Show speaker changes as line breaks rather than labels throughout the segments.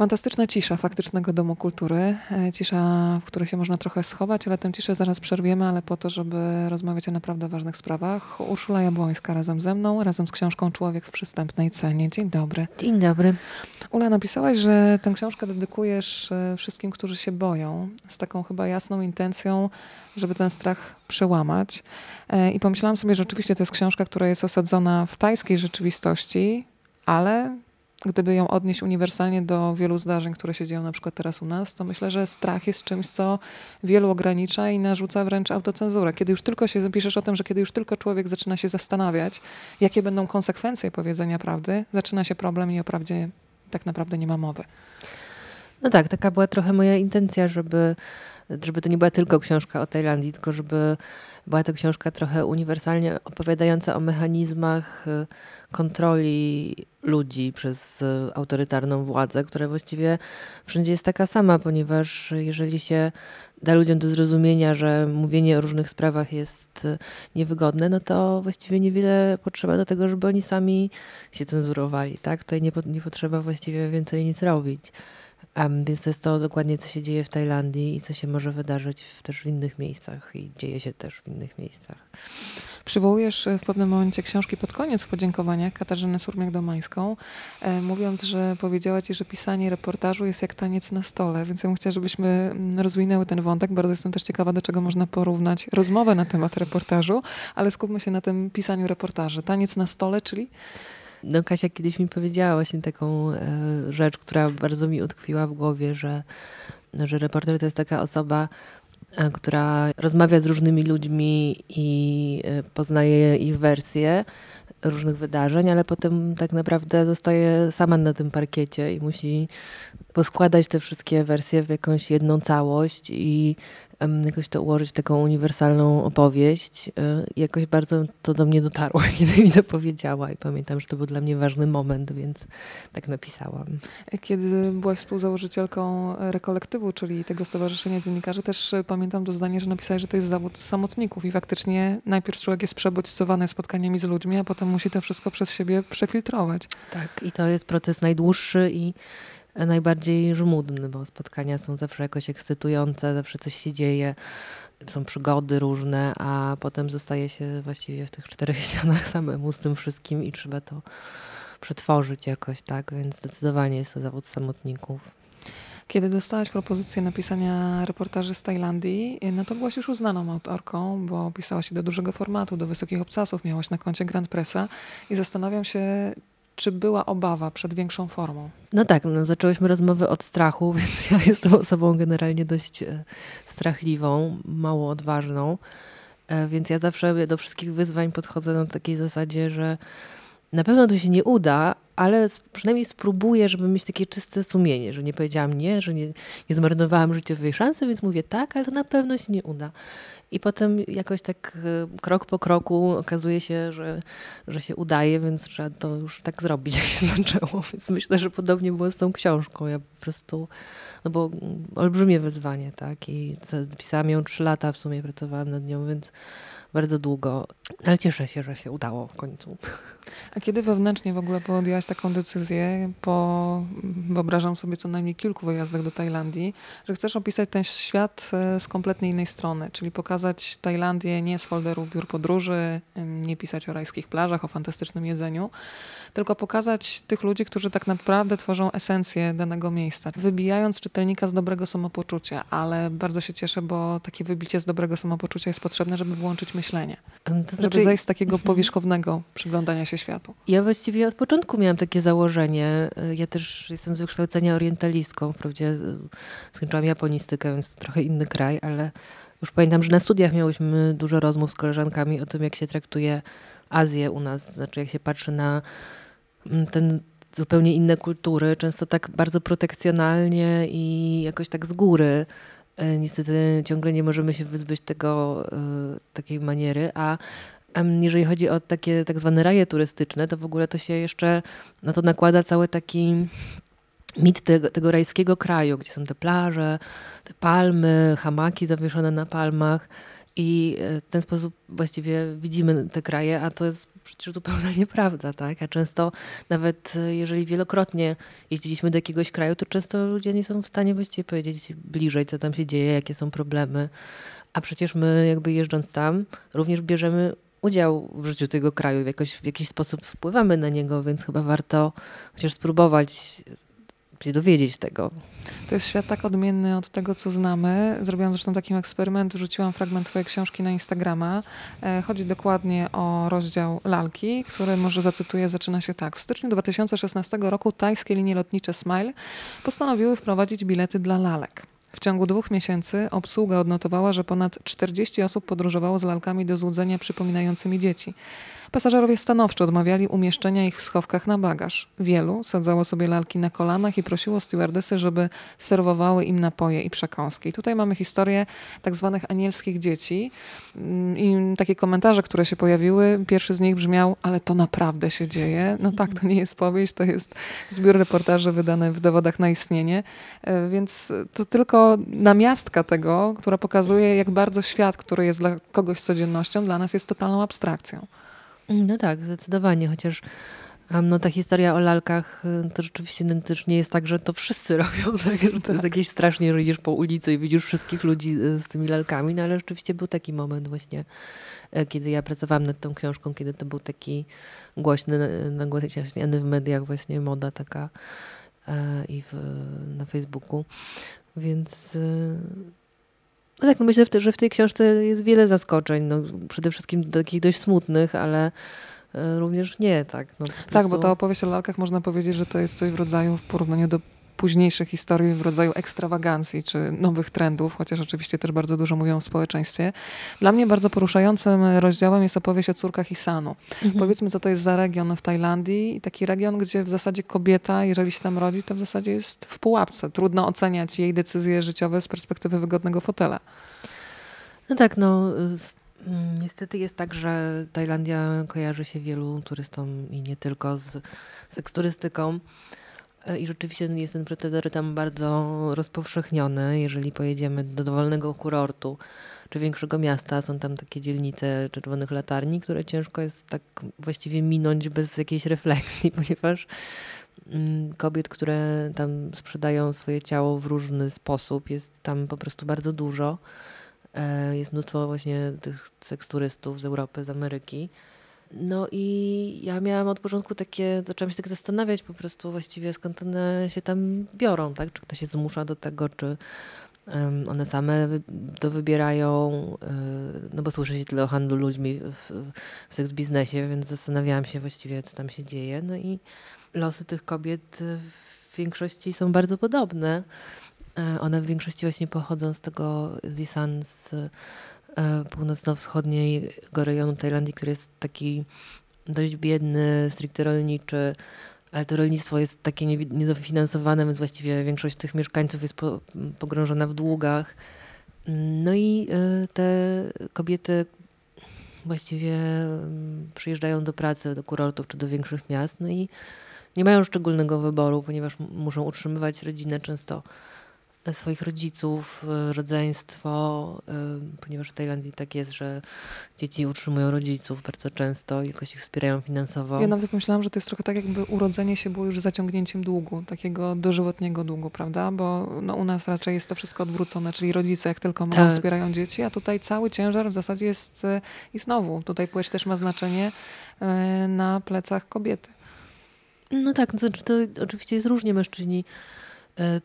Fantastyczna cisza faktycznego Domu Kultury. E, cisza, w której się można trochę schować, ale tę ciszę zaraz przerwiemy, ale po to, żeby rozmawiać o naprawdę ważnych sprawach. Urszula Jabłońska razem ze mną, razem z książką Człowiek w przystępnej cenie. Dzień dobry.
Dzień dobry.
Ula, napisałaś, że tę książkę dedykujesz e, wszystkim, którzy się boją, z taką chyba jasną intencją, żeby ten strach przełamać. E, I pomyślałam sobie, że oczywiście to jest książka, która jest osadzona w tajskiej rzeczywistości, ale gdyby ją odnieść uniwersalnie do wielu zdarzeń, które się dzieją na przykład teraz u nas, to myślę, że strach jest czymś, co wielu ogranicza i narzuca wręcz autocenzurę. Kiedy już tylko się zapiszesz o tym, że kiedy już tylko człowiek zaczyna się zastanawiać, jakie będą konsekwencje powiedzenia prawdy, zaczyna się problem i o prawdzie tak naprawdę nie ma mowy.
No tak, taka była trochę moja intencja, żeby, żeby to nie była tylko książka o Tajlandii, tylko żeby była to książka trochę uniwersalnie opowiadająca o mechanizmach y, kontroli ludzi przez y, autorytarną władzę, która właściwie wszędzie jest taka sama, ponieważ jeżeli się da ludziom do zrozumienia, że mówienie o różnych sprawach jest y, niewygodne, no to właściwie niewiele potrzeba do tego, żeby oni sami się cenzurowali. Tak? Tutaj nie, nie potrzeba właściwie więcej nic robić. Um, więc to jest to dokładnie, co się dzieje w Tajlandii i co się może wydarzyć w, też w innych miejscach i dzieje się też w innych miejscach.
Przywołujesz e, w pewnym momencie książki pod koniec w podziękowaniach Katarzynę Surmiak-Domańską, e, mówiąc, że powiedziała ci, że pisanie reportażu jest jak taniec na stole, więc ja bym chciała, żebyśmy mm, rozwinęły ten wątek. Bardzo jestem też ciekawa, do czego można porównać rozmowę na temat reportażu, ale skupmy się na tym pisaniu reportaży. Taniec na stole, czyli
no Kasia kiedyś mi powiedziała właśnie taką e, rzecz, która bardzo mi utkwiła w głowie, że, że reporter to jest taka osoba, e, która rozmawia z różnymi ludźmi i e, poznaje ich wersje różnych wydarzeń, ale potem tak naprawdę zostaje sama na tym parkiecie i musi poskładać te wszystkie wersje w jakąś jedną całość i jakoś to ułożyć w taką uniwersalną opowieść. Y, jakoś bardzo to do mnie dotarło, kiedy mi to powiedziała i pamiętam, że to był dla mnie ważny moment, więc tak napisałam.
Kiedy byłaś współzałożycielką rekolektywu, czyli tego Stowarzyszenia Dziennikarzy, też pamiętam to zdanie, że napisałeś, że to jest zawód samotników i faktycznie najpierw człowiek jest przebodźcowany spotkaniami z ludźmi, a potem musi to wszystko przez siebie przefiltrować.
Tak, i to jest proces najdłuższy i najbardziej żmudny, bo spotkania są zawsze jakoś ekscytujące, zawsze coś się dzieje, są przygody różne, a potem zostaje się właściwie w tych czterech ścianach samemu z tym wszystkim i trzeba to przetworzyć jakoś, tak? Więc zdecydowanie jest to zawód samotników.
Kiedy dostałaś propozycję napisania reportaży z Tajlandii, no to byłaś już uznaną autorką, bo pisałaś się do dużego formatu, do wysokich obcasów, miałaś na koncie Grand Pressa i zastanawiam się, czy była obawa przed większą formą?
No tak, no zaczęłyśmy rozmowę od strachu, więc ja jestem osobą generalnie dość e, strachliwą, mało odważną. E, więc ja zawsze do wszystkich wyzwań podchodzę na takiej zasadzie, że na pewno to się nie uda, ale przynajmniej spróbuję, żeby mieć takie czyste sumienie, że nie powiedziałam nie, że nie, nie zmarnowałam życiowej szansy, więc mówię tak, ale to na pewno się nie uda. I potem jakoś tak e, krok po kroku okazuje się, że, że się udaje, więc trzeba to już tak zrobić, jak się zaczęło. Więc myślę, że podobnie było z tą książką. Ja po prostu, no bo olbrzymie wyzwanie, tak? I pisałam ją trzy lata, w sumie pracowałam nad nią, więc bardzo długo, ale cieszę się, że się udało w końcu.
A kiedy wewnętrznie w ogóle podjęłaś taką decyzję, po wyobrażam sobie co najmniej kilku wyjazdach do Tajlandii, że chcesz opisać ten świat e, z kompletnie innej strony, czyli pokazać Tajlandię nie z folderów biur podróży, nie pisać o rajskich plażach, o fantastycznym jedzeniu, tylko pokazać tych ludzi, którzy tak naprawdę tworzą esencję danego miejsca, wybijając czytelnika z dobrego samopoczucia, ale bardzo się cieszę, bo takie wybicie z dobrego samopoczucia jest potrzebne, żeby włączyć myślenie, to znaczy... żeby zejść z takiego mhm. powierzchownego przyglądania się światu.
Ja właściwie od początku miałam takie założenie. Ja też jestem z wykształcenia orientalistką, wprawdzie skończyłam japonistykę, więc to trochę inny kraj, ale już pamiętam, że na studiach miałyśmy dużo rozmów z koleżankami o tym, jak się traktuje Azję u nas, znaczy jak się patrzy na mm, ten zupełnie inne kultury, często tak bardzo protekcjonalnie i jakoś tak z góry. E, niestety ciągle nie możemy się wyzbyć tego, e, takiej maniery, a jeżeli chodzi o takie tak zwane raje turystyczne, to w ogóle to się jeszcze na to nakłada cały taki mit tego, tego rajskiego kraju, gdzie są te plaże, te palmy, hamaki zawieszone na palmach i e, w ten sposób właściwie widzimy te kraje, a to jest przecież zupełna nieprawda, tak? A często nawet e, jeżeli wielokrotnie jeździliśmy do jakiegoś kraju, to często ludzie nie są w stanie właściwie powiedzieć bliżej, co tam się dzieje, jakie są problemy. A przecież my jakby jeżdżąc tam również bierzemy udział w życiu tego kraju, jakoś, w jakiś sposób wpływamy na niego, więc chyba warto chociaż spróbować się dowiedzieć tego.
To jest świat tak odmienny od tego, co znamy. Zrobiłam zresztą taki eksperyment, wrzuciłam fragment twojej książki na Instagrama. E, chodzi dokładnie o rozdział lalki, który może zacytuję, zaczyna się tak. W styczniu 2016 roku tajskie linie lotnicze Smile postanowiły wprowadzić bilety dla lalek. W ciągu dwóch miesięcy obsługa odnotowała, że ponad 40 osób podróżowało z lalkami do złudzenia przypominającymi dzieci. Pasażerowie stanowczo odmawiali umieszczenia ich w schowkach na bagaż. Wielu sadzało sobie lalki na kolanach i prosiło stewardesy, żeby serwowały im napoje i przekąski. I tutaj mamy historię tak zwanych anielskich dzieci mm, i takie komentarze, które się pojawiły. Pierwszy z nich brzmiał, ale to naprawdę się dzieje. No tak, to nie jest powieść, to jest zbiór reportaży wydany w dowodach na istnienie. E, więc to tylko namiastka tego, która pokazuje, jak bardzo świat, który jest dla kogoś codziennością, dla nas jest totalną abstrakcją.
No tak, zdecydowanie, chociaż no, ta historia o lalkach y, to rzeczywiście no, też nie jest tak, że to wszyscy robią. Tak? Że to tak. jest jakieś strasznie, że idziesz po ulicy i widzisz wszystkich ludzi y, z tymi lalkami, no ale rzeczywiście był taki moment właśnie, e, kiedy ja pracowałam nad tą książką, kiedy to był taki głośny, nagłaśniany w mediach właśnie moda taka e, i w, na Facebooku. Więc y, no tak, no myślę, że w tej książce jest wiele zaskoczeń. No, przede wszystkim takich dość smutnych, ale e, również nie, tak. No,
tak, bo ta opowieść o lalkach można powiedzieć, że to jest coś w rodzaju w porównaniu do późniejsze historii w rodzaju ekstrawagancji czy nowych trendów, chociaż oczywiście też bardzo dużo mówią o społeczeństwie. Dla mnie bardzo poruszającym rozdziałem jest opowieść o córkach Isanu. Mhm. Powiedzmy, co to jest za region w Tajlandii. Taki region, gdzie w zasadzie kobieta, jeżeli się tam rodzi, to w zasadzie jest w pułapce. Trudno oceniać jej decyzje życiowe z perspektywy wygodnego fotela.
No tak, no mm, Niestety jest tak, że Tajlandia kojarzy się wielu turystom i nie tylko z seksturystyką. E, I rzeczywiście jest ten proceder tam bardzo rozpowszechniony. Jeżeli pojedziemy do dowolnego kurortu czy większego miasta, są tam takie dzielnice czerwonych latarni, które ciężko jest tak właściwie minąć bez jakiejś refleksji, ponieważ mm, kobiet, które tam sprzedają swoje ciało w różny sposób, jest tam po prostu bardzo dużo. E, jest mnóstwo właśnie tych seksturystów z Europy, z Ameryki. No i ja miałam od początku takie, zaczęłam się tak zastanawiać po prostu właściwie skąd one się tam biorą, tak? Czy ktoś się zmusza do tego, czy one same to wybierają, y, no bo słyszy się tyle o handlu ludźmi w, w seks biznesie, więc zastanawiałam się właściwie, co tam się dzieje. No i losy tych kobiet w większości są bardzo podobne. E, one w większości właśnie pochodzą z tego z E, północno-wschodniego rejonu Tajlandii, który jest taki dość biedny, stricte rolniczy, ale to rolnictwo jest takie niedofinansowane, więc właściwie większość tych mieszkańców jest po, pogrążona w długach. No i e, te kobiety właściwie mm, przyjeżdżają do pracy, do kurortów czy do większych miast, no i nie mają szczególnego wyboru, ponieważ muszą utrzymywać rodzinę często swoich rodziców, e, rodzeństwo, e, ponieważ w Tajlandii tak jest, że dzieci utrzymują rodziców bardzo często jakoś ich wspierają finansowo.
Ja nawet pomyślałam, że to jest trochę tak, jakby urodzenie się było już zaciągnięciem długu, takiego dożywotniego długu, prawda? Bo no, u nas raczej jest to wszystko odwrócone, czyli rodzice jak tylko mogą tak. wspierają dzieci, a tutaj cały ciężar w zasadzie jest e, i znowu, tutaj płeć też ma znaczenie na plecach kobiety.
No tak, to znaczy to oczywiście jest różnie mężczyźni E,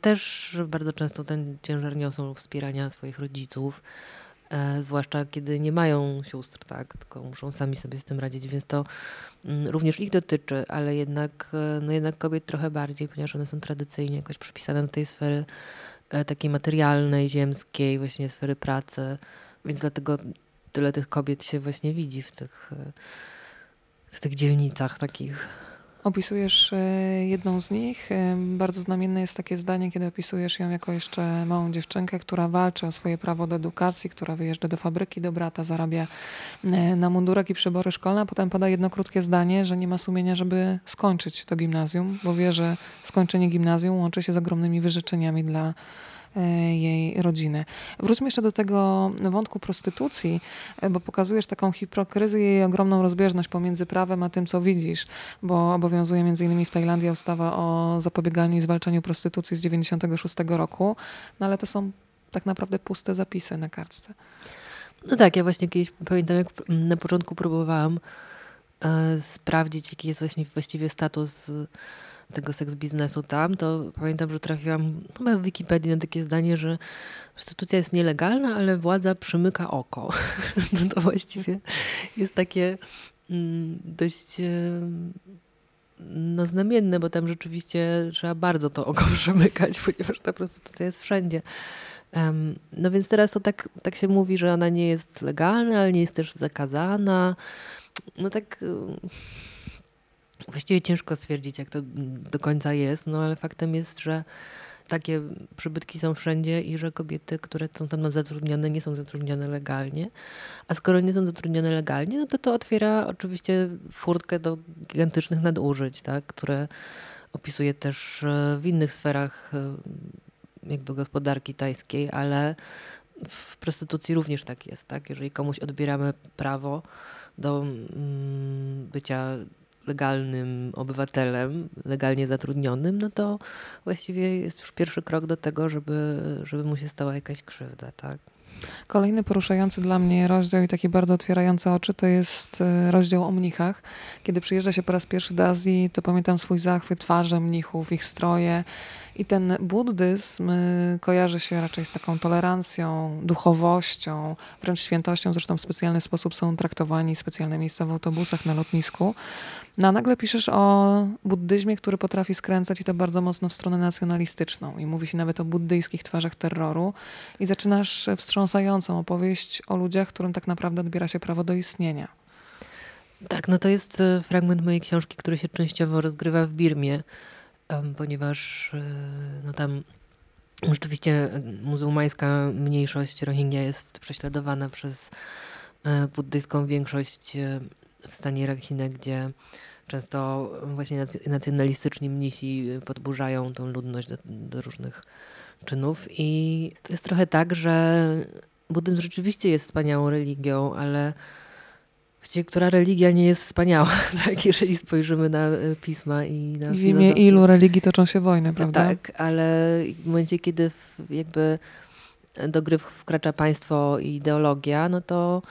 też bardzo często ten ciężar niosą wspierania swoich rodziców, e, zwłaszcza kiedy nie mają sióstr, tak, tylko muszą sami sobie z tym radzić, więc to mm, również ich dotyczy, ale jednak, e, no jednak kobiet trochę bardziej, ponieważ one są tradycyjnie jakoś przypisane do tej sfery takiej materialnej, ziemskiej, właśnie sfery pracy, więc dlatego tyle tych kobiet się właśnie widzi w tych, w tych dzielnicach takich.
Opisujesz e, jedną z nich. E, bardzo znamienne jest takie zdanie, kiedy opisujesz ją jako jeszcze małą dziewczynkę, która walczy o swoje prawo do edukacji, która wyjeżdża do fabryki do brata, zarabia e, na mundurek i przybory szkolne, a potem pada jedno krótkie zdanie, że nie ma sumienia, żeby skończyć to gimnazjum, bo wie, że skończenie gimnazjum łączy się z ogromnymi wyrzeczeniami dla jej rodziny. Wróćmy jeszcze do tego wątku prostytucji, bo pokazujesz taką hipokryzję i ogromną rozbieżność pomiędzy prawem a tym, co widzisz, bo obowiązuje między innymi w Tajlandii ustawa o zapobieganiu i zwalczaniu prostytucji z 96 roku, no ale to są tak naprawdę puste zapisy na kartce.
No tak, ja właśnie kiedyś pamiętam, jak na początku próbowałam e, sprawdzić, jaki jest właśnie właściwie status tego seks biznesu tam, to pamiętam, że trafiłam chyba w Wikipedii na takie zdanie, że prostytucja jest nielegalna, ale władza przymyka oko. no to właściwie jest takie mm, dość no, znamienne, bo tam rzeczywiście trzeba bardzo to oko przemykać, ponieważ ta prostytucja jest wszędzie. No więc teraz to tak, tak się mówi, że ona nie jest legalna, ale nie jest też zakazana. No tak właściwie ciężko stwierdzić, jak to do końca jest, no ale faktem jest, że takie przybytki są wszędzie i że kobiety, które są tam zatrudnione, nie są zatrudnione legalnie. A skoro nie są zatrudnione legalnie, no to to otwiera oczywiście furtkę do gigantycznych nadużyć, tak, które opisuje też e, w innych sferach e, jakby gospodarki tajskiej, ale w prostytucji również tak jest, tak? Jeżeli komuś odbieramy prawo do mm, bycia legalnym obywatelem, legalnie zatrudnionym, no to właściwie jest już pierwszy krok do tego, żeby, żeby mu się stała jakaś krzywda, tak?
Kolejny poruszający dla mnie rozdział i taki bardzo otwierający oczy to jest e, rozdział o mnichach. Kiedy przyjeżdża się po raz pierwszy do Azji, to pamiętam swój zachwyt twarzy mnichów, ich stroje. I ten buddyzm y, kojarzy się raczej z taką tolerancją, duchowością, wręcz świętością. Zresztą w specjalny sposób są traktowani specjalne miejsca w autobusach na lotnisku. No a nagle piszesz o buddyzmie, który potrafi skręcać i to bardzo mocno w stronę nacjonalistyczną. I mówi się nawet o buddyjskich twarzach terroru. I zaczynasz wstrząsającą opowieść o ludziach, którym tak naprawdę odbiera się prawo do istnienia.
Tak, no to jest e, fragment mojej książki, który się częściowo rozgrywa w Birmie ponieważ e, no tam rzeczywiście muzułmańska mniejszość Rohingya jest prześladowana przez e, buddyjską większość w stanie Rakhine, gdzie często właśnie nacjonalistyczni mnisi podburzają tą ludność do, do różnych czynów. I to jest trochę tak, że buddyzm rzeczywiście jest wspaniałą religią, ale Właściwie, która religia nie jest wspaniała, tak? jeżeli spojrzymy na e, pisma i na
W imię ilu religii toczą się wojny, prawda?
Tak, ale w momencie, kiedy jakby do gry wkracza państwo i ideologia, no to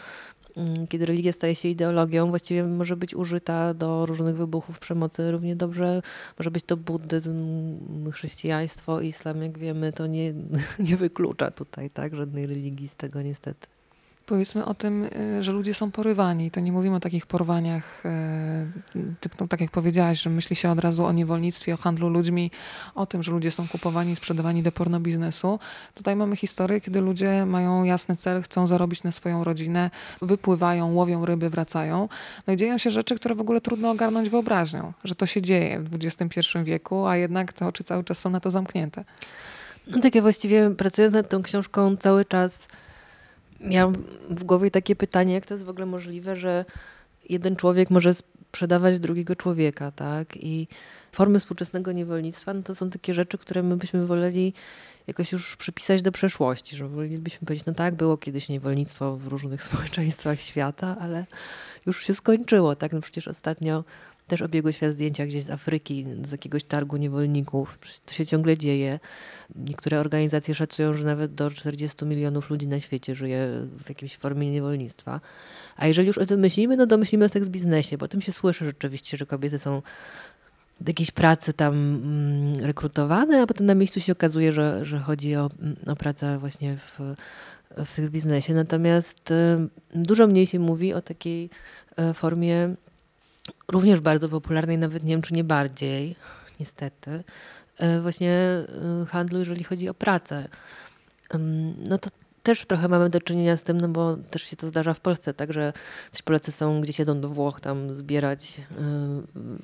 kiedy religia staje się ideologią, właściwie może być użyta do różnych wybuchów przemocy. Równie dobrze może być to buddyzm, chrześcijaństwo, islam, jak wiemy, to nie, nie wyklucza tutaj tak, żadnej religii z tego niestety.
Powiedzmy o tym, y, że ludzie są porywani. To nie mówimy o takich porwaniach, no, tak jak powiedziałaś, że myśli się od razu o niewolnictwie, o handlu ludźmi, o tym, że ludzie są kupowani sprzedawani do pornobiznesu. Tutaj mamy historię, kiedy ludzie mają jasny cel, chcą zarobić na swoją rodzinę, wypływają, łowią ryby, wracają. No i dzieją się rzeczy, które w ogóle trudno ogarnąć wyobraźnią, że to się dzieje w XXI wieku, a jednak te oczy cały czas są na to zamknięte.
No tak, ja właściwie pracując nad tą książką cały czas miałam w głowie takie pytanie, jak to jest w ogóle możliwe, że jeden człowiek może sprzedawać drugiego człowieka, tak? I formy współczesnego niewolnictwa, no to są takie rzeczy, które my byśmy woleli jakoś już przypisać do przeszłości, że wolelibyśmy powiedzieć, no tak, było kiedyś niewolnictwo w różnych społeczeństwach świata, ale już się skończyło, tak? No przecież ostatnio też obiegły świat zdjęcia gdzieś z Afryki, z jakiegoś targu niewolników. To się ciągle dzieje. Niektóre organizacje szacują, że nawet do 40 milionów ludzi na świecie żyje w jakiejś formie niewolnictwa. A jeżeli już o tym myślimy, no to myślimy o seks biznesie, bo tym się słyszy rzeczywiście, że kobiety są do jakiejś pracy tam mm, rekrutowane, a potem na miejscu się okazuje, że, że chodzi o, mm, o pracę właśnie w, w seks biznesie. Natomiast y, dużo mniej się mówi o takiej y, formie również bardzo popularnej, nawet nie wiem czy nie bardziej, niestety, e, właśnie e, handlu, jeżeli chodzi o pracę. No to też trochę mamy do czynienia z tym, no bo też się to zdarza w Polsce, tak, że Polacy są gdzieś jedą do Włoch tam zbierać e,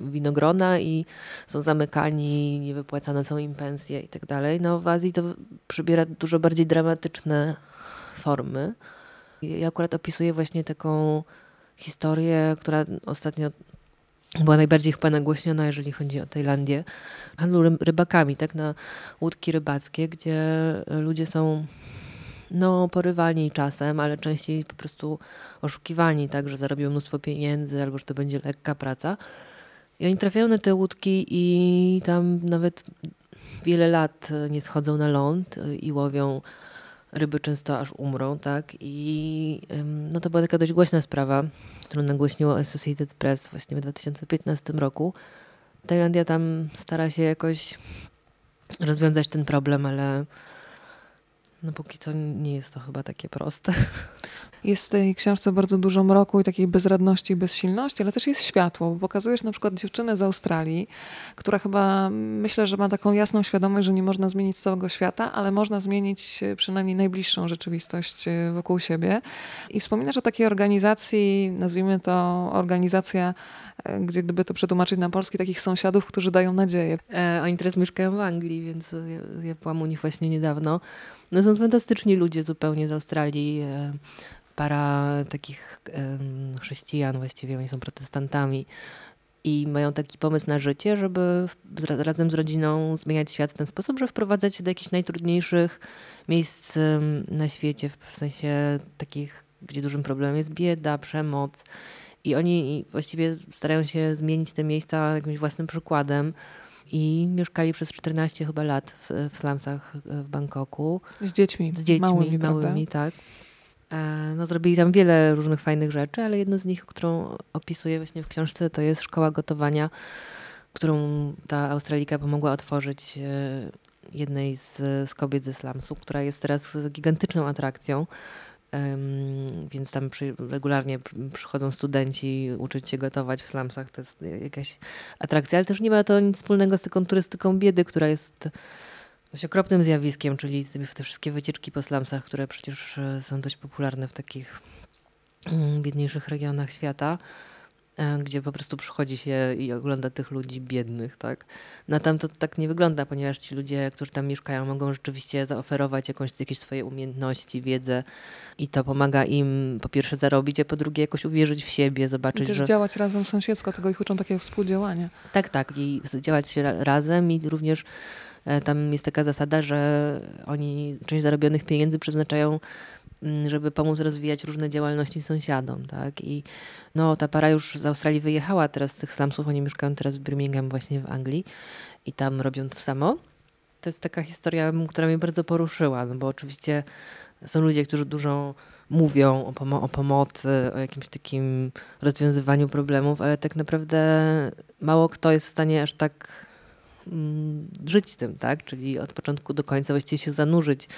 winogrona i są zamykani, niewypłacane są im pensje i tak dalej. No w Azji to przybiera dużo bardziej dramatyczne formy. Ja akurat opisuję właśnie taką historię, która ostatnio była najbardziej chyba nagłośniona, jeżeli chodzi o Tajlandię, handlu rybakami, tak, na łódki rybackie, gdzie ludzie są no, porywani czasem, ale częściej po prostu oszukiwani, tak, że zarobią mnóstwo pieniędzy albo że to będzie lekka praca. I oni trafiają na te łódki i tam nawet wiele lat nie schodzą na ląd i łowią ryby często aż umrą, tak? I no to była taka dość głośna sprawa, którą nagłośniło Associated Press właśnie w 2015 roku. Tajlandia tam stara się jakoś rozwiązać ten problem, ale no póki co nie jest to chyba takie proste.
Jest w tej książce bardzo dużo mroku i takiej bezradności i bezsilności, ale też jest światło, bo pokazujesz na przykład dziewczynę z Australii, która chyba myślę, że ma taką jasną świadomość, że nie można zmienić całego świata, ale można zmienić e, przynajmniej najbliższą rzeczywistość e, wokół siebie. I wspominasz o takiej organizacji, nazwijmy to organizacja, e, gdzie gdyby to przetłumaczyć na polski, takich sąsiadów, którzy dają nadzieję.
E, oni teraz mieszkają w Anglii, więc ja, ja byłam u nich właśnie niedawno. No są fantastyczni ludzie zupełnie z Australii. E, para takich chrześcijan właściwie, oni są protestantami i mają taki pomysł na życie, żeby razem z rodziną zmieniać świat w ten sposób, że wprowadzać się do jakichś najtrudniejszych miejsc na świecie, w sensie takich, gdzie dużym problemem jest bieda, przemoc. I oni właściwie starają się zmienić te miejsca jakimś własnym przykładem i mieszkali przez 14 chyba lat w, w slumsach w Bangkoku.
Z dziećmi.
Z dziećmi małymi, małymi tak. E, no, zrobili tam wiele różnych fajnych rzeczy, ale jedno z nich, którą opisuję właśnie w książce, to jest szkoła gotowania, którą ta Australika pomogła otworzyć e, jednej z, z kobiet ze slumsu, która jest teraz gigantyczną atrakcją. Więc tam przy, regularnie przychodzą studenci uczyć się gotować w slumsach. To jest jakaś atrakcja, ale też nie ma to nic wspólnego z taką turystyką biedy, która jest dość okropnym zjawiskiem, czyli te wszystkie wycieczki po slumsach, które przecież e, są dość popularne w takich mm, biedniejszych regionach świata. E, gdzie po prostu przychodzi się i ogląda tych ludzi biednych, tak? No tam to tak nie wygląda, ponieważ ci ludzie, którzy tam mieszkają, mogą rzeczywiście zaoferować jakąś, jakieś swoje umiejętności, wiedzę i to pomaga im po pierwsze zarobić, a po drugie jakoś uwierzyć w siebie, zobaczyć,
I też
że...
działać razem sąsiedzko, tego ich uczą takiego współdziałania.
Tak, tak i działać się razem i również e, tam jest taka zasada, że oni część zarobionych pieniędzy przeznaczają żeby pomóc rozwijać różne działalności sąsiadom, tak? I no, ta para już z Australii wyjechała teraz z tych slumsów, oni mieszkają teraz w Birmingham właśnie w Anglii i tam robią to samo. To jest taka historia, która mnie bardzo poruszyła, no bo oczywiście są ludzie, którzy dużo mówią o, pomo o pomocy, o jakimś takim rozwiązywaniu problemów, ale tak naprawdę mało kto jest w stanie aż tak mm, żyć tym, tak? Czyli od początku do końca właściwie się zanurzyć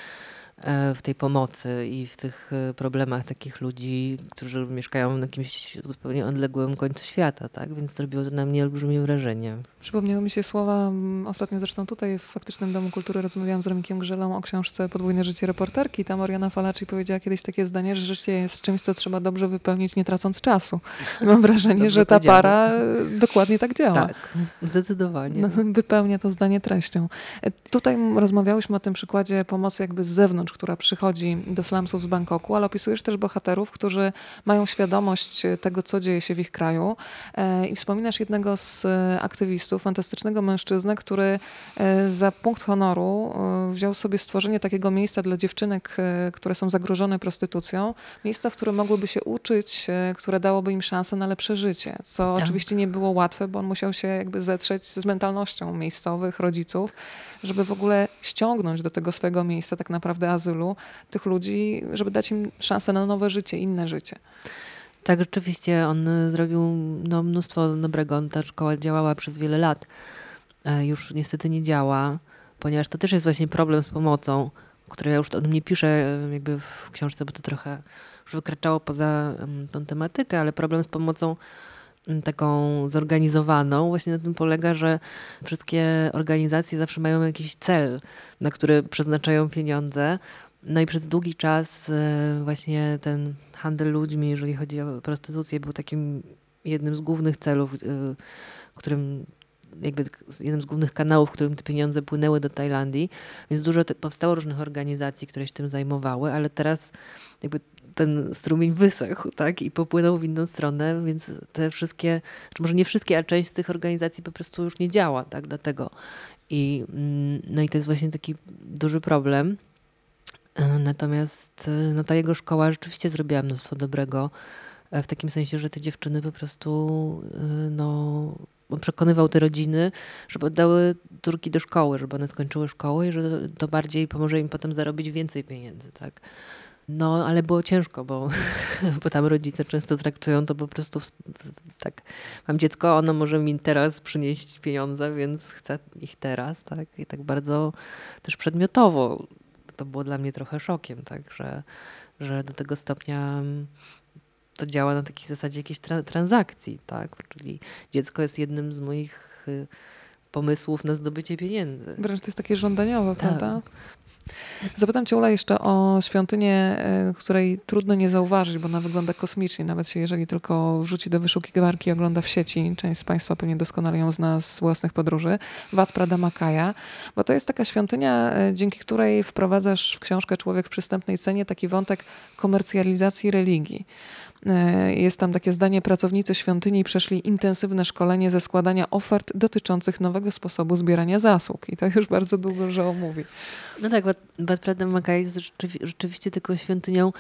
w tej pomocy i w tych e, problemach takich ludzi, którzy mieszkają na jakimś zupełnie odległym końcu świata, tak? Więc zrobiło to na mnie olbrzymie wrażenie.
Przypomniały mi się słowa, ostatnio zresztą tutaj w Faktycznym Domu Kultury rozmawiałam z Remikiem Grzelą o książce Podwójne życie reporterki. Tam Oriana Falaci powiedziała kiedyś takie zdanie, że życie jest czymś, co trzeba dobrze wypełnić, nie tracąc czasu. I mam wrażenie, że ta para e, dokładnie tak działa.
Tak, zdecydowanie. No,
wypełnia to zdanie treścią. Tutaj rozmawiałyśmy o tym przykładzie pomocy jakby z zewnątrz, która przychodzi do slumsów z Bangkoku, ale opisujesz też bohaterów, którzy mają świadomość tego, co dzieje się w ich kraju. E, I wspominasz jednego z e, aktywistów, fantastycznego mężczyznę, który e, za punkt honoru wziął sobie stworzenie takiego miejsca dla dziewczynek, które są zagrożone prostytucją. Miejsca, w którym mogłyby się uczyć, które dałoby im szansę na lepsze życie. Co tak. oczywiście nie było łatwe, bo on musiał się jakby zetrzeć z mentalnością miejscowych rodziców, żeby w ogóle ściągnąć do tego swojego miejsca tak naprawdę azylu tych ludzi, żeby dać im szansę na nowe życie, inne życie.
Tak, rzeczywiście on zrobił no, mnóstwo dobrego. Ta szkoła działała przez wiele lat. E, już niestety nie działa, ponieważ to też jest właśnie problem z pomocą, który ja już o tym nie piszę e, jakby w książce, bo to trochę już wykraczało poza tą tematykę, ale problem z pomocą taką zorganizowaną właśnie na tym polega, że wszystkie organizacje zawsze mają jakiś cel, na który przeznaczają pieniądze. No i przez długi czas e, właśnie ten handel ludźmi, jeżeli chodzi o prostytucję, był takim jednym z głównych celów, e, którym jakby jednym z głównych kanałów, w którym te pieniądze płynęły do Tajlandii, więc dużo te, powstało różnych organizacji, które się tym zajmowały, ale teraz jakby ten strumień wysechł, tak, i popłynął w inną stronę, więc te wszystkie, może nie wszystkie, ale część z tych organizacji po prostu już nie działa, tak, dlatego. I, mm, no i to jest właśnie taki duży problem. E, natomiast e, no, ta jego szkoła rzeczywiście zrobiła mnóstwo dobrego, w takim sensie, że te dziewczyny po prostu no, przekonywał te rodziny, żeby oddały córki do szkoły, żeby one skończyły szkołę i że to bardziej pomoże im potem zarobić więcej pieniędzy, tak. No, ale było ciężko, bo, bo tam rodzice często traktują to po prostu w, w, tak, mam dziecko, ono może mi teraz przynieść pieniądze, więc chcę ich teraz, tak, i tak bardzo też przedmiotowo. To było dla mnie trochę szokiem, tak, że, że do tego stopnia to działa na takiej zasadzie jakiejś tra transakcji, tak? Czyli dziecko jest jednym z moich y, pomysłów na zdobycie pieniędzy.
Wręcz to jest takie żądaniowe, tak. prawda? Zapytam Cię, Ula, jeszcze o świątynię, y, której trudno nie zauważyć, bo ona wygląda kosmicznie, nawet się, jeżeli tylko wrzuci do wyszukiwarki ogląda w sieci. Część z Państwa pewnie doskonale ją zna z własnych podróży. Wat Prada Makaja, bo to jest taka świątynia, y, dzięki której wprowadzasz w książkę Człowiek w przystępnej cenie taki wątek komercjalizacji religii. E, jest tam takie zdanie: Pracownicy świątyni przeszli intensywne szkolenie ze składania ofert dotyczących nowego sposobu zbierania zasług. I to już bardzo długo że mówi.
No tak, Bad Prada Maga jest rzeczywiście taką świątynią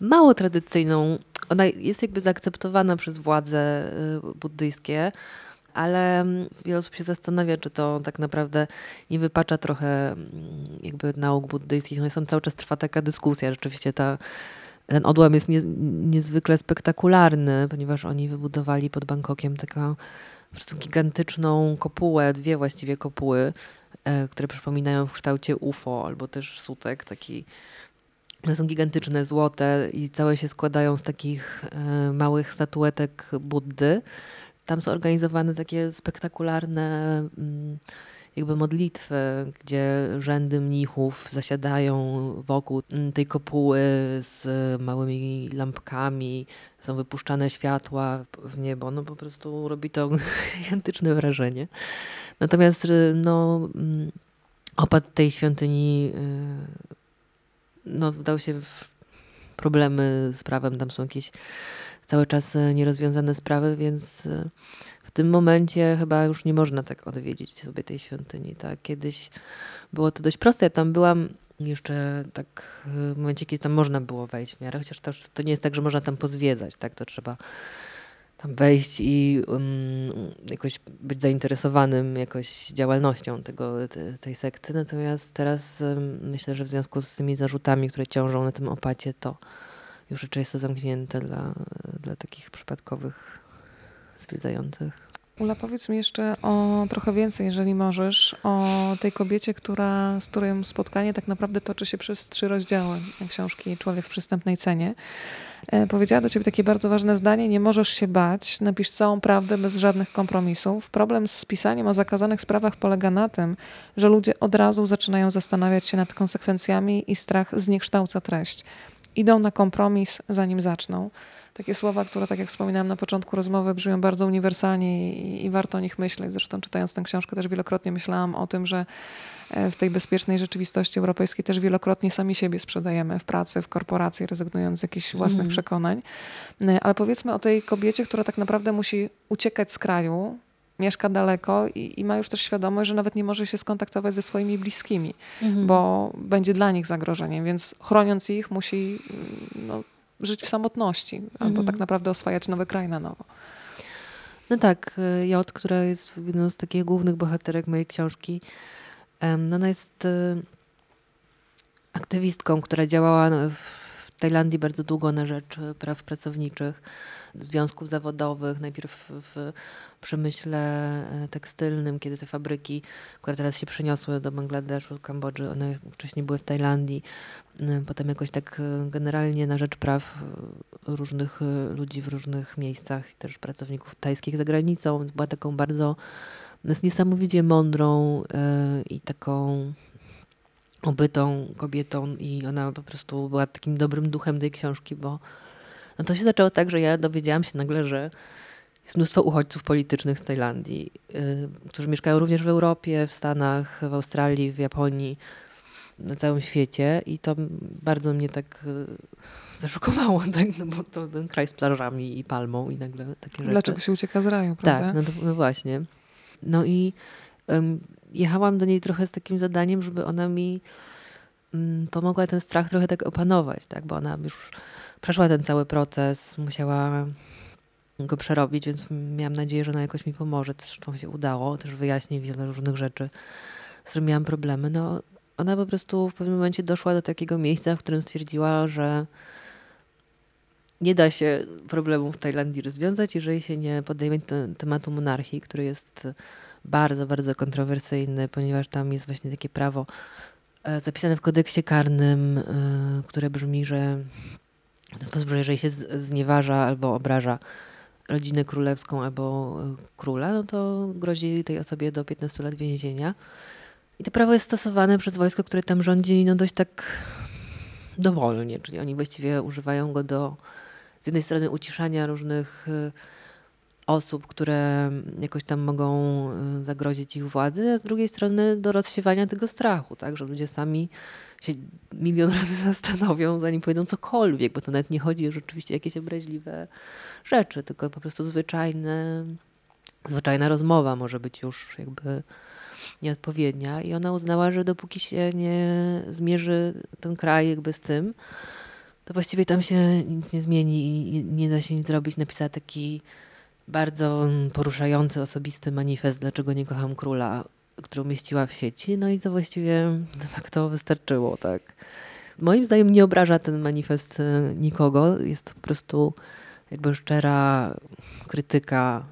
mało tradycyjną. Ona jest jakby zaakceptowana przez władze y, buddyjskie, ale mm, wiele osób się zastanawia, czy to tak naprawdę nie wypacza trochę mm, jakby nauk buddyjskich. No i tam cały czas trwa taka dyskusja. Rzeczywiście ta ten odłam jest nie, niezwykle spektakularny, ponieważ oni wybudowali pod Bangkokiem taką po prostu gigantyczną kopułę, dwie właściwie kopuły, e, które przypominają w kształcie UFO albo też sutek, taki są gigantyczne, złote i całe się składają z takich e, małych statuetek Buddy. Tam są organizowane takie spektakularne mm, jakby modlitwy, gdzie rzędy mnichów zasiadają wokół tej kopuły z małymi lampkami, są wypuszczane światła w niebo, no po prostu robi to gigantyczne wrażenie. Natomiast no, mm, opad tej świątyni y, no, dał się w problemy z prawem, tam są jakieś cały czas nierozwiązane sprawy, więc y, w tym momencie chyba już nie można tak odwiedzić sobie tej świątyni. Tak? Kiedyś było to dość proste. Ja tam byłam jeszcze tak w momencie, kiedy tam można było wejść w miarę, chociaż to, to nie jest tak, że można tam pozwiedzać, tak? To trzeba tam wejść i um, jakoś być zainteresowanym jakoś działalnością tego, te, tej sekty. Natomiast teraz um, myślę, że w związku z tymi zarzutami, które ciążą na tym opacie, to już raczej jest to zamknięte dla, dla takich przypadkowych zwiedzających.
Ula, powiedz mi jeszcze o trochę więcej, jeżeli możesz, o tej kobiecie, która, z którym spotkanie tak naprawdę toczy się przez trzy rozdziały książki Człowiek w przystępnej cenie. E, powiedziała do ciebie takie bardzo ważne zdanie: Nie możesz się bać, napisz całą prawdę bez żadnych kompromisów. Problem z pisaniem o zakazanych sprawach polega na tym, że ludzie od razu zaczynają zastanawiać się nad konsekwencjami i strach zniekształca treść. Idą na kompromis, zanim zaczną takie słowa, które, tak jak wspominałam na początku rozmowy, brzmią bardzo uniwersalnie i, i, warto o nich myśleć. Zresztą czytając tę książkę też wielokrotnie myślałam o tym, że e, w tej bezpiecznej rzeczywistości europejskiej też wielokrotnie sami siebie sprzedajemy w pracy, w korporacji, rezygnując z jakichś własnych mm. przekonań. E, ale powiedzmy o tej kobiecie, która tak naprawdę musi uciekać z kraju, mieszka daleko i, i, ma już też świadomość, że nawet nie może się skontaktować ze swoimi bliskimi, mhm. bo będzie dla nich zagrożeniem, więc chroniąc ich musi mm, no, żyć w samotności, mhm. albo tak naprawdę oswajać nowy kraj na nowo.
No tak, y, Jot, która jest jedną z takich głównych bohaterek mojej książki, no ona jest y, aktywistką, która działała w Tajlandii bardzo długo na rzecz praw pracowniczych związków zawodowych, najpierw w przemyśle e, tekstylnym, kiedy te fabryki, które teraz się przeniosły do Bangladeszu, Kambodży, one wcześniej były w Tajlandii, e, potem jakoś tak e, generalnie na rzecz praw różnych ludzi w różnych miejscach, też pracowników tajskich za granicą, więc była taką bardzo niesamowicie mądrą i taką obytą kobietą i ona po prostu była takim dobrym duchem tej książki, bo no to się zaczęło tak, że ja dowiedziałam się nagle, że jest mnóstwo uchodźców politycznych z Tajlandii, yy, którzy mieszkają również w Europie, w Stanach, w Australii, w Japonii. na całym świecie i to bardzo mnie tak e, zaszokowało, tak? no bo to ten kraj z plażami i palmą i nagle takie rzeczy.
Dlaczego się ucieka z raju, prawda?
Tak, no, to, no właśnie. No i jechałam do niej trochę z takim zadaniem, żeby ona mi um, pomogła ten strach trochę tak opanować, tak? Bo ona już przeszła ten cały proces, musiała go przerobić, więc miałam nadzieję, że ona jakoś mi pomoże. Zresztą się udało, też wyjaśni wiele różnych rzeczy, z którymi miałam problemy. No, ona po prostu w pewnym momencie doszła do takiego miejsca, w którym stwierdziła, że nie da się problemów w Tajlandii rozwiązać, jeżeli się nie podejmie tematu monarchii, który jest bardzo, bardzo kontrowersyjny, ponieważ tam jest właśnie takie prawo e, zapisane w kodeksie karnym, e, które brzmi, że w ten sposób, że jeżeli się znieważa albo obraża rodzinę królewską albo e, króla, no to grozi tej osobie do 15 lat więzienia. I to prawo jest stosowane przez wojsko, które tam rządzi, no dość tak dowolnie, czyli oni właściwie używają go do z jednej strony uciszania różnych osób, które jakoś tam mogą y, zagrozić ich władzy, a z drugiej strony do rozsiewania tego strachu, tak, że ludzie sami się milion razy zastanowią, zanim powiedzą cokolwiek, bo to nawet nie chodzi o rzeczywiście jakieś obraźliwe rzeczy, tylko po prostu zwyczajne, zwyczajna rozmowa może być już jakby nieodpowiednia i ona uznała, że dopóki się nie zmierzy ten kraj jakby z tym, to właściwie tam się nic nie zmieni i nie da się nic zrobić. Napisała taki bardzo poruszający, osobisty manifest, dlaczego nie kocham króla, który umieściła w sieci. No i to właściwie de facto wystarczyło, tak. Moim zdaniem nie obraża ten manifest e, nikogo. Jest to po prostu jakby szczera krytyka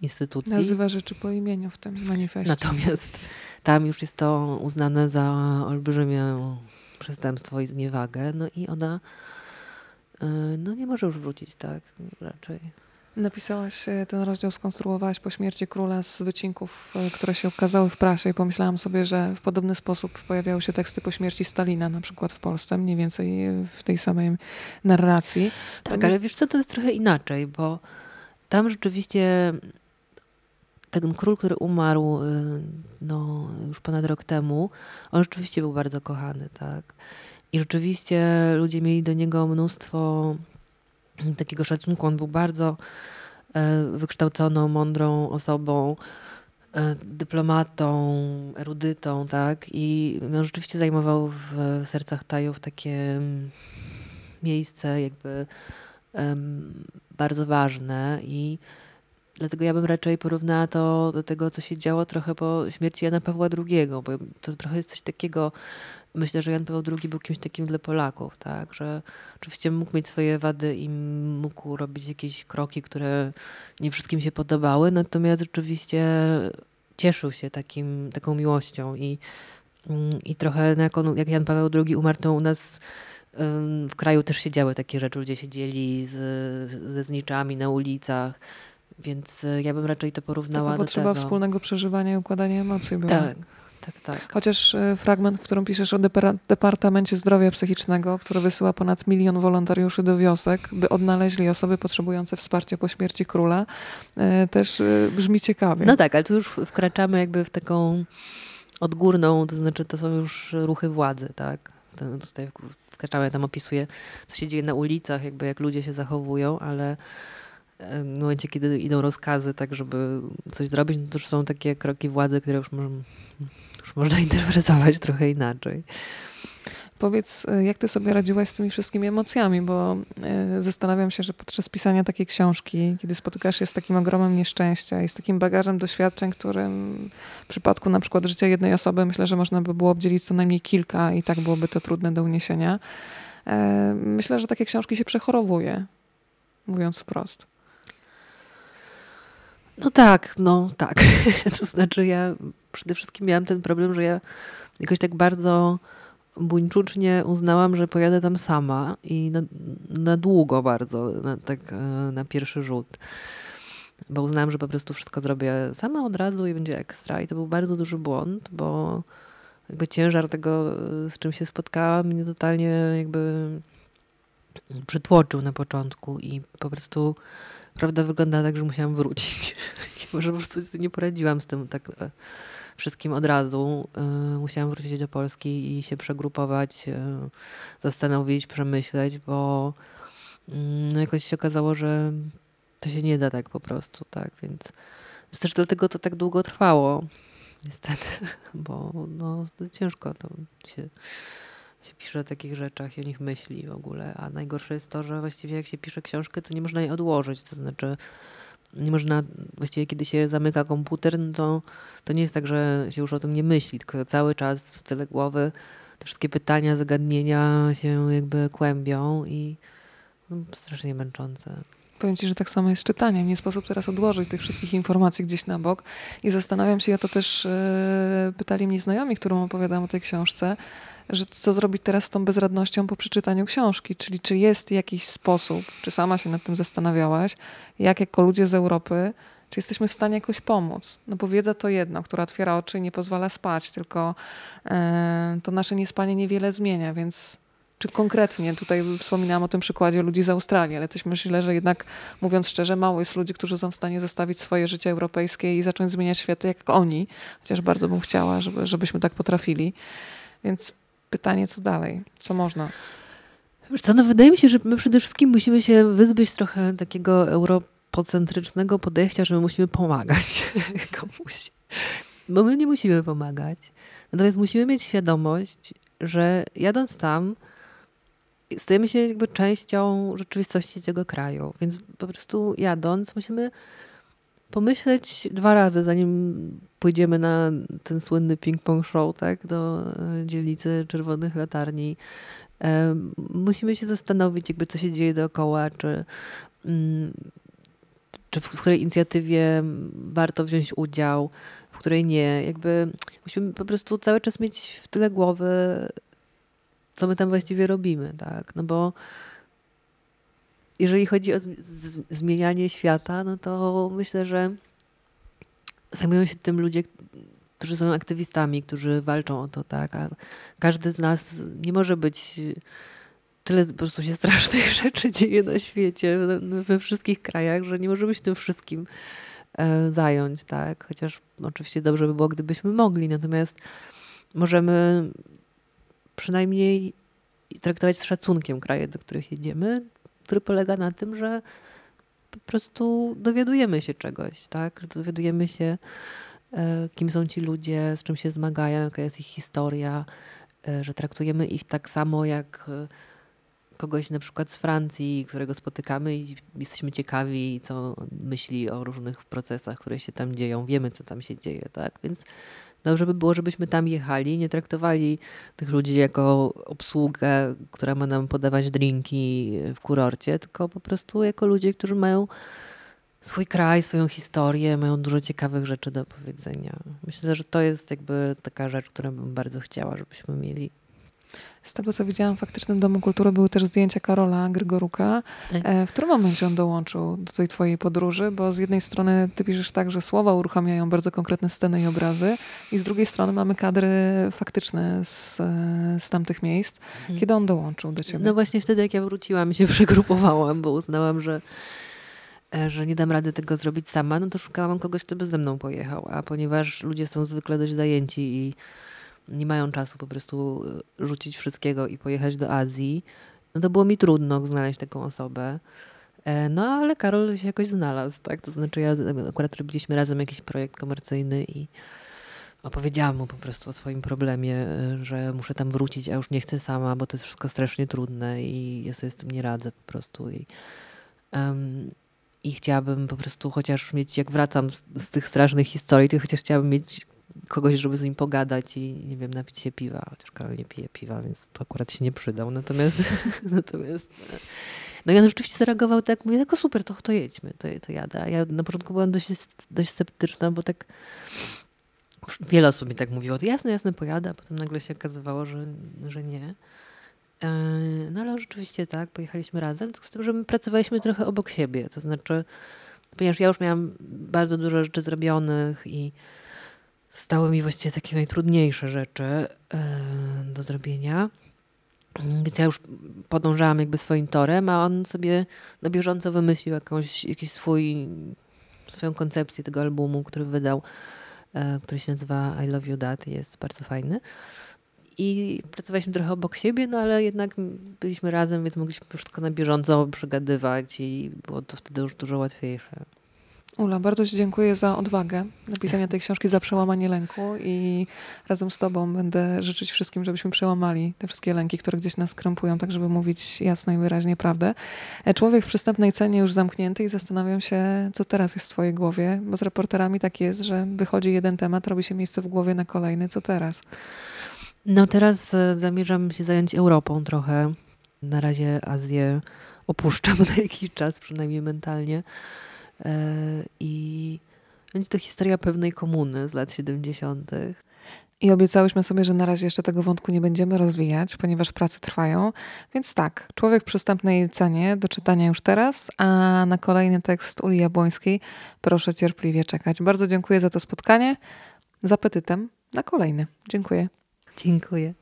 instytucji.
Nazywa rzeczy po imieniu w tym manifestie.
Natomiast tam już jest to uznane za olbrzymią przestępstwo i zniewagę, no i ona y, no nie może już wrócić, tak, raczej.
Napisałaś e, ten rozdział, skonstruowałaś po śmierci króla z wycinków, e, które się ukazały w prasie i pomyślałam sobie, że w podobny sposób pojawiały się teksty po śmierci Stalina na przykład w Polsce, mniej więcej w tej samej narracji.
Tak, ale wiesz co, to jest trochę inaczej, bo tam rzeczywiście ten król, który umarł no, już ponad rok temu, on rzeczywiście był bardzo kochany, tak. I rzeczywiście ludzie mieli do niego mnóstwo takiego szacunku. On był bardzo e, wykształconą, mądrą osobą, e, dyplomatą, erudytą, tak. I on rzeczywiście zajmował w sercach Tajów takie miejsce jakby bardzo ważne i Dlatego ja bym raczej porównała to do tego, co się działo trochę po śmierci Jana Pawła II, bo to trochę jest coś takiego, myślę, że Jan Paweł II był kimś takim dla Polaków, tak, że oczywiście mógł mieć swoje wady i mógł robić jakieś kroki, które nie wszystkim się podobały, natomiast rzeczywiście cieszył się takim, taką miłością i, i trochę no jak, on, jak Jan Paweł II umarł, to u nas w kraju też się działy takie rzeczy, ludzie siedzieli z, ze zniczami na ulicach, więc e, ja bym raczej to porównała Taka
do potrzeba
tego.
wspólnego przeżywania i układania emocji była.
Tak, tak, tak.
Chociaż e, fragment, w którym piszesz o Departamencie Zdrowia Psychicznego, który wysyła ponad milion wolontariuszy do wiosek, by odnaleźli osoby potrzebujące wsparcia po śmierci króla, e, też brzmi ciekawie.
No tak, ale tu już wkraczamy jakby w taką odgórną, to znaczy to są już ruchy władzy, tak? Tutaj wkraczamy, tam opisuję, co się dzieje na ulicach, jakby jak ludzie się zachowują, ale w momencie, kiedy idą rozkazy, tak żeby coś zrobić, no to już są takie kroki władzy, które już, już można interpretować trochę inaczej.
Powiedz, e, jak ty sobie radziłaś z tymi wszystkimi emocjami, bo e, zastanawiam się, że podczas pisania takiej książki, kiedy spotykasz się z takim ogromem nieszczęścia i z takim bagażem doświadczeń, którym w przypadku na przykład życia jednej osoby myślę, że można by było obdzielić co najmniej kilka i tak byłoby to trudne do uniesienia. E, myślę, że takie książki się przechorowuje, mówiąc wprost.
No tak, no tak. to znaczy ja przede wszystkim miałam ten problem, że ja jakoś tak bardzo buńczucznie uznałam, że pojadę tam sama i na, na długo bardzo, na, tak e, na pierwszy rzut. Bo uznałam, że po prostu wszystko zrobię sama od razu i będzie ekstra. I to był bardzo duży błąd, bo jakby ciężar tego, z czym się spotkałam, mnie totalnie jakby przytłoczył na początku i po prostu prawda wygląda tak, że musiałam wrócić. Może po prostu nie poradziłam z tym tak e, wszystkim od razu. Y, musiałam wrócić do Polski i się przegrupować, y, zastanowić, przemyśleć, bo mm, no jakoś się okazało, że to się nie da tak po prostu, tak, więc też dlatego to tak długo trwało, niestety, bo no, ciężko to się się pisze o takich rzeczach i o nich myśli w ogóle. A najgorsze jest to, że właściwie jak się pisze książkę, to nie można jej odłożyć. To znaczy, nie można, właściwie kiedy się zamyka komputer, no to, to nie jest tak, że się już o tym nie myśli, tylko cały czas w tyle głowy te wszystkie pytania, zagadnienia się jakby kłębią i no, strasznie męczące.
Powiem Ci, że tak samo jest z czytaniem. Nie sposób teraz odłożyć tych wszystkich informacji gdzieś na bok. I zastanawiam się, o to też yy, pytali mnie znajomi, którym opowiadam o tej książce, że co zrobić teraz z tą bezradnością po przeczytaniu książki. Czyli czy jest jakiś sposób, czy sama się nad tym zastanawiałaś, jak jako ludzie z Europy, czy jesteśmy w stanie jakoś pomóc? No bo wiedza to jedno, która otwiera oczy i nie pozwala spać, tylko yy, to nasze niespanie niewiele zmienia, więc czy konkretnie, tutaj wspominałam o tym przykładzie ludzi z Australii, ale też myślę, że jednak mówiąc szczerze, mało jest ludzi, którzy są w stanie zostawić swoje życie europejskie i zacząć zmieniać świat jak oni, chociaż bardzo bym chciała, żeby, żebyśmy tak potrafili. Więc pytanie, co dalej? Co można?
Co, no wydaje mi się, że my przede wszystkim musimy się wyzbyć trochę takiego europocentrycznego podejścia, że my musimy pomagać komuś. Bo my nie musimy pomagać. Natomiast musimy mieć świadomość, że jadąc tam, stajemy się jakby częścią rzeczywistości tego kraju. Więc po prostu jadąc, musimy pomyśleć dwa razy, zanim pójdziemy na ten słynny ping-pong show, tak, do e, dzielnicy Czerwonych Latarni. E, musimy się zastanowić, jakby co się dzieje dookoła, czy, mm, czy w której inicjatywie warto wziąć udział, w której nie. Jakby musimy po prostu cały czas mieć w tyle głowy co my tam właściwie robimy, tak? No bo jeżeli chodzi o zmienianie świata, no to myślę, że zajmują się tym ludzie, którzy są aktywistami, którzy walczą o to, tak? A każdy z nas nie może być tyle po prostu się strasznych rzeczy dzieje na świecie, we wszystkich krajach, że nie możemy się tym wszystkim e, zająć, tak? Chociaż oczywiście dobrze by było, gdybyśmy mogli, natomiast możemy przynajmniej traktować z szacunkiem kraje, do których jedziemy, który polega na tym, że po prostu dowiadujemy się czegoś, tak? Dowiadujemy się, e, kim są ci ludzie, z czym się zmagają, jaka jest ich historia, e, że traktujemy ich tak samo jak e, kogoś na przykład z Francji, którego spotykamy i jesteśmy ciekawi, co myśli o różnych procesach, które się tam dzieją. Wiemy, co tam się dzieje, tak? Więc Dobrze by było, żebyśmy tam jechali, nie traktowali tych ludzi jako obsługę, która ma nam podawać drinki w kurorcie, tylko po prostu jako ludzie, którzy mają swój kraj, swoją historię, mają dużo ciekawych rzeczy do powiedzenia. Myślę, że to jest jakby taka rzecz, którą bym bardzo chciała, żebyśmy mieli.
Z tego, co widziałam w faktycznym Domu Kultury, były też zdjęcia Karola Grygoruka. Tak. E, w którym momencie on dołączył do tej twojej podróży? Bo z jednej strony ty piszesz tak, że słowa uruchamiają bardzo konkretne sceny i obrazy i z drugiej strony mamy kadry faktyczne z, z tamtych miejsc. Mhm. Kiedy on dołączył do ciebie?
No właśnie wtedy, jak ja wróciłam i się przegrupowałam, bo uznałam, że e, że nie dam rady tego zrobić sama, no to szukałam kogoś, kto by ze mną pojechał. A ponieważ ludzie są zwykle dość zajęci i nie mają czasu po prostu e, rzucić wszystkiego i pojechać do Azji, no to było mi trudno znaleźć taką osobę. E, no ale Karol się jakoś znalazł, tak? To znaczy ja akurat robiliśmy razem jakiś projekt komercyjny i opowiedziałam mu po prostu o swoim problemie, e, że muszę tam wrócić, a już nie chcę sama, bo to jest wszystko strasznie trudne i ja sobie z tym nie radzę po prostu. I, um, i chciałabym po prostu chociaż mieć, jak wracam z, z tych strasznych historii, to chociaż chciałabym mieć kogoś, żeby z nim pogadać i nie wiem, napić się piwa, chociaż Karol nie pije piwa, więc to akurat się nie przydał. Natomiast, natomiast no i on rzeczywiście zareagował tak, mówię, tylko super, to, to jedźmy, to, to jadę. A ja na początku byłam dość, dość sceptyczna, bo tak wiele osób mi tak mówiło, to jasne, jasne, pojadę, a potem nagle się okazywało, że, że nie. E, no ale rzeczywiście tak, pojechaliśmy razem, tylko z tym, że my pracowaliśmy trochę obok siebie, to znaczy, ponieważ ja już miałam bardzo dużo rzeczy zrobionych i stały mi właściwie takie najtrudniejsze rzeczy e, do zrobienia. Więc ja już podążałam jakby swoim torem, a on sobie na bieżąco wymyślił jakąś, jakiś swój, swoją koncepcję tego albumu, który wydał e, który się nazywa I Love You Dad, jest bardzo fajny. I pracowaliśmy trochę obok siebie, no ale jednak byliśmy razem, więc mogliśmy wszystko na bieżąco przegadywać i było to wtedy już dużo łatwiejsze.
Ula, bardzo Ci dziękuję za odwagę napisania tej książki, za przełamanie lęku i razem z Tobą będę życzyć wszystkim, żebyśmy przełamali te wszystkie lęki, które gdzieś nas krępują, tak żeby mówić jasno i wyraźnie prawdę. E, człowiek w przystępnej cenie już zamknięty i zastanawiam się, co teraz jest w Twojej głowie, bo z reporterami tak jest, że wychodzi jeden temat, robi się miejsce w głowie na kolejny. Co teraz?
No teraz e, zamierzam się zająć Europą trochę. Na razie Azję opuszczam na jakiś czas, przynajmniej mentalnie. E, I będzie to historia pewnej komuny z lat 70.
I obiecałyśmy sobie, że na razie jeszcze tego wątku nie będziemy rozwijać, ponieważ prace trwają. Więc tak, człowiek w przystępnej cenie do czytania już teraz, a na kolejny tekst Uli Jabłońskiej proszę cierpliwie czekać. Bardzo dziękuję za to spotkanie. Z apetytem na kolejny. Dziękuję.
Dziękuję.